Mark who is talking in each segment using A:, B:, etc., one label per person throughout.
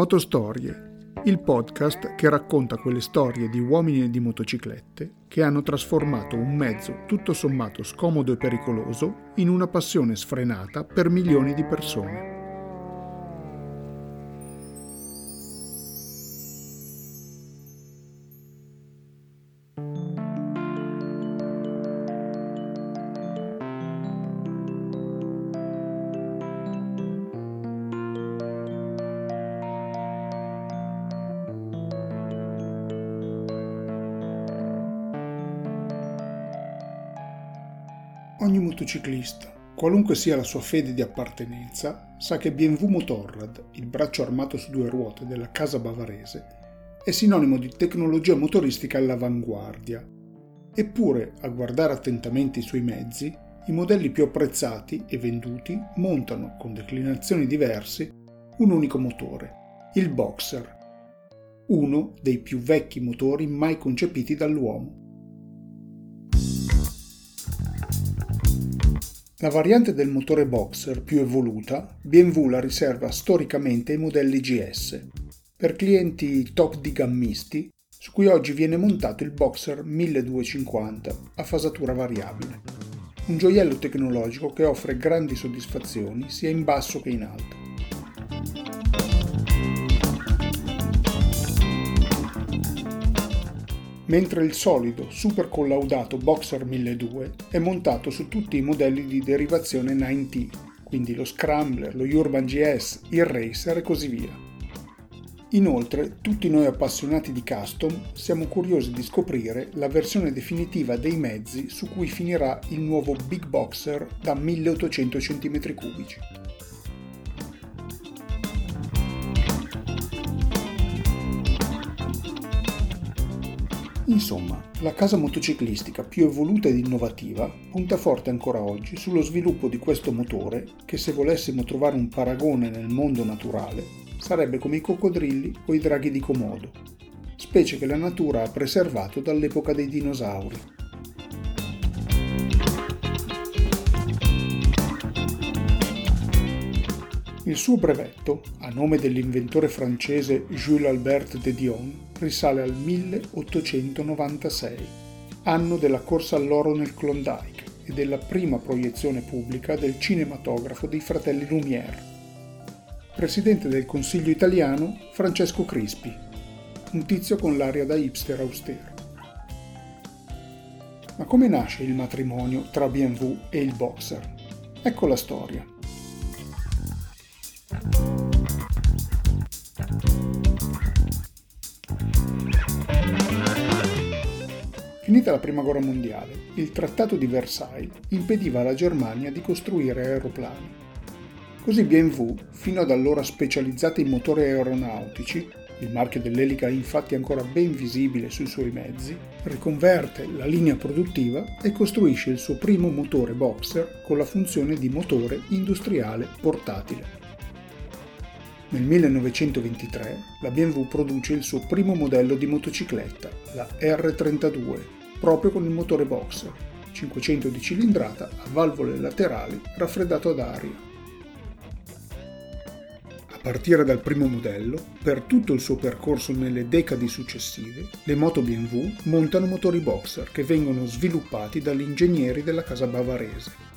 A: Motostorie, il podcast che racconta quelle storie di uomini e di motociclette che hanno trasformato un mezzo tutto sommato scomodo e pericoloso in una passione sfrenata per milioni di persone. Ogni motociclista, qualunque sia la sua fede di appartenenza, sa che BMW Motorrad, il braccio armato su due ruote della casa bavarese, è sinonimo di tecnologia motoristica all'avanguardia. Eppure, a guardare attentamente i suoi mezzi, i modelli più apprezzati e venduti montano, con declinazioni diverse, un unico motore, il Boxer, uno dei più vecchi motori mai concepiti dall'uomo. La variante del motore boxer più evoluta, BMW la riserva storicamente ai modelli GS, per clienti top di gammisti, su cui oggi viene montato il boxer 1250 a fasatura variabile. Un gioiello tecnologico che offre grandi soddisfazioni sia in basso che in alto. Mentre il solido, super collaudato Boxer 1200 è montato su tutti i modelli di derivazione 9T, quindi lo Scrambler, lo Urban GS, il Racer e così via. Inoltre, tutti noi appassionati di custom siamo curiosi di scoprire la versione definitiva dei mezzi su cui finirà il nuovo Big Boxer da 1800 cm3. Insomma, la casa motociclistica più evoluta ed innovativa punta forte ancora oggi sullo sviluppo di questo motore che se volessimo trovare un paragone nel mondo naturale sarebbe come i coccodrilli o i draghi di Komodo, specie che la natura ha preservato dall'epoca dei dinosauri. Il suo brevetto, a nome dell'inventore francese Jules Albert de Dion, risale al 1896, anno della corsa all'oro nel Klondike e della prima proiezione pubblica del cinematografo dei fratelli Lumière. Presidente del Consiglio italiano Francesco Crispi, un tizio con l'aria da hipster austero. Ma come nasce il matrimonio tra BMW e il boxer? Ecco la storia. Finita la Prima Guerra Mondiale, il Trattato di Versailles impediva alla Germania di costruire aeroplani. Così BMW, fino ad allora specializzata in motori aeronautici, il marchio dell'elica è infatti ancora ben visibile sui suoi mezzi, riconverte la linea produttiva e costruisce il suo primo motore boxer con la funzione di motore industriale portatile. Nel 1923 la BMW produce il suo primo modello di motocicletta, la R32, proprio con il motore boxer, 500 di cilindrata a valvole laterali raffreddato ad aria. A partire dal primo modello, per tutto il suo percorso nelle decadi successive, le moto BMW montano motori boxer che vengono sviluppati dagli ingegneri della casa bavarese.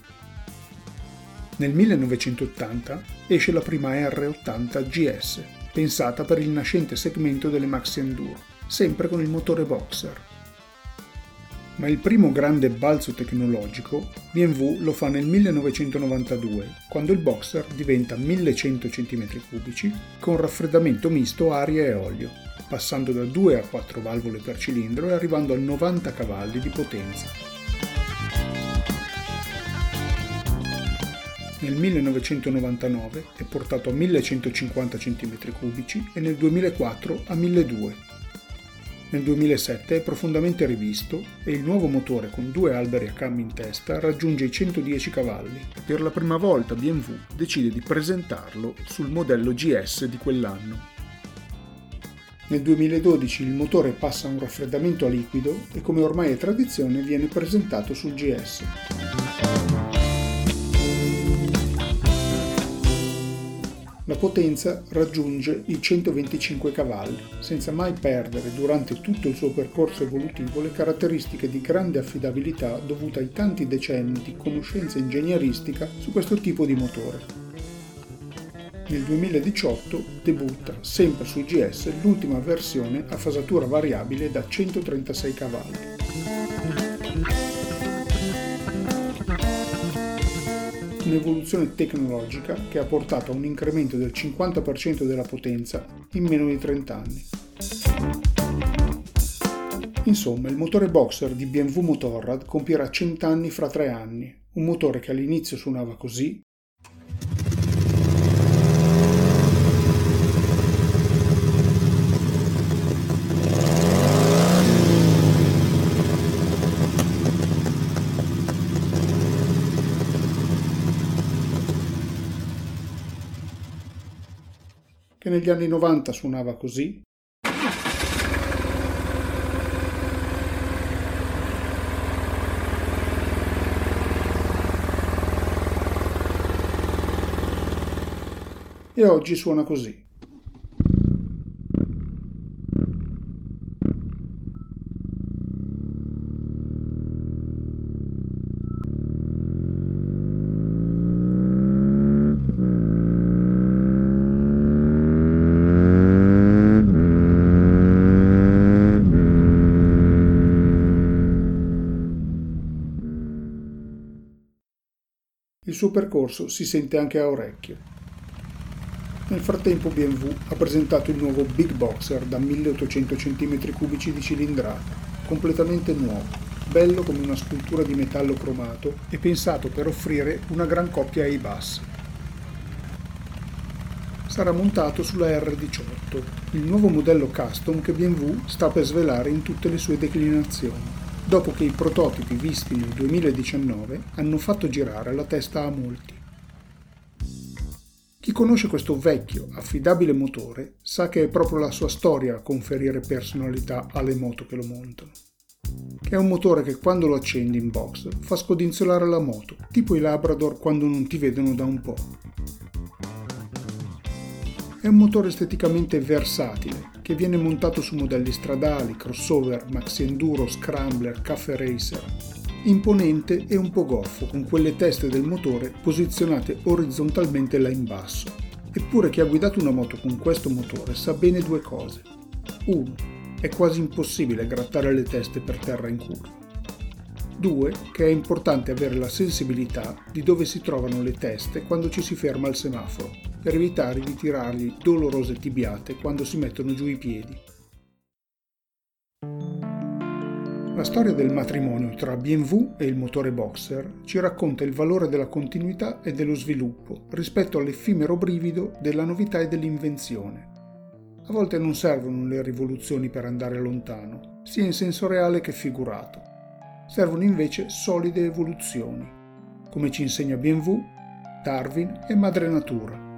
A: Nel 1980 esce la prima R80 GS, pensata per il nascente segmento delle Maxi Enduro, sempre con il motore boxer ma il primo grande balzo tecnologico BMW lo fa nel 1992, quando il Boxer diventa 1100 cm3 con raffreddamento misto aria e olio, passando da 2 a 4 valvole per cilindro e arrivando a 90 cavalli di potenza. Nel 1999 è portato a 1150 cm3 e nel 2004 a 1200 nel 2007 è profondamente rivisto e il nuovo motore con due alberi a cam in testa raggiunge i 110 cavalli. Per la prima volta BMW decide di presentarlo sul modello GS di quell'anno. Nel 2012 il motore passa a un raffreddamento a liquido e come ormai è tradizione viene presentato sul GS. Potenza raggiunge i 125 cavalli, senza mai perdere durante tutto il suo percorso evolutivo le caratteristiche di grande affidabilità dovute ai tanti decenni di conoscenza ingegneristica su questo tipo di motore. Nel 2018 debutta sempre su GS l'ultima versione a fasatura variabile da 136 cavalli. Un'evoluzione tecnologica che ha portato a un incremento del 50% della potenza in meno di 30 anni. Insomma, il motore boxer di BMW Motorrad compierà 100 anni fra 3 anni, un motore che all'inizio suonava così negli anni 90 suonava così. E oggi suona così. Il suo percorso si sente anche a orecchio. Nel frattempo BMW ha presentato il nuovo Big Boxer da 1800 cm3 di cilindrata, completamente nuovo, bello come una scultura di metallo cromato e pensato per offrire una gran coppia ai bassi. Sarà montato sulla R18, il nuovo modello custom che BMW sta per svelare in tutte le sue declinazioni dopo che i prototipi visti nel 2019 hanno fatto girare la testa a molti. Chi conosce questo vecchio, affidabile motore sa che è proprio la sua storia a conferire personalità alle moto che lo montano. Che è un motore che quando lo accendi in box fa scodinzolare la moto, tipo i Labrador quando non ti vedono da un po'. È un motore esteticamente versatile, che viene montato su modelli stradali, crossover, maxi enduro, scrambler, cafe racer. Imponente e un po' goffo, con quelle teste del motore posizionate orizzontalmente là in basso. Eppure chi ha guidato una moto con questo motore sa bene due cose. 1. È quasi impossibile grattare le teste per terra in curva. 2. Che è importante avere la sensibilità di dove si trovano le teste quando ci si ferma al semaforo, per evitare di tirargli dolorose tibiate quando si mettono giù i piedi. La storia del matrimonio tra BMW e il motore Boxer ci racconta il valore della continuità e dello sviluppo rispetto all'effimero brivido della novità e dell'invenzione. A volte non servono le rivoluzioni per andare lontano, sia in senso reale che figurato servono invece solide evoluzioni, come ci insegna BMW, Darwin e Madre Natura.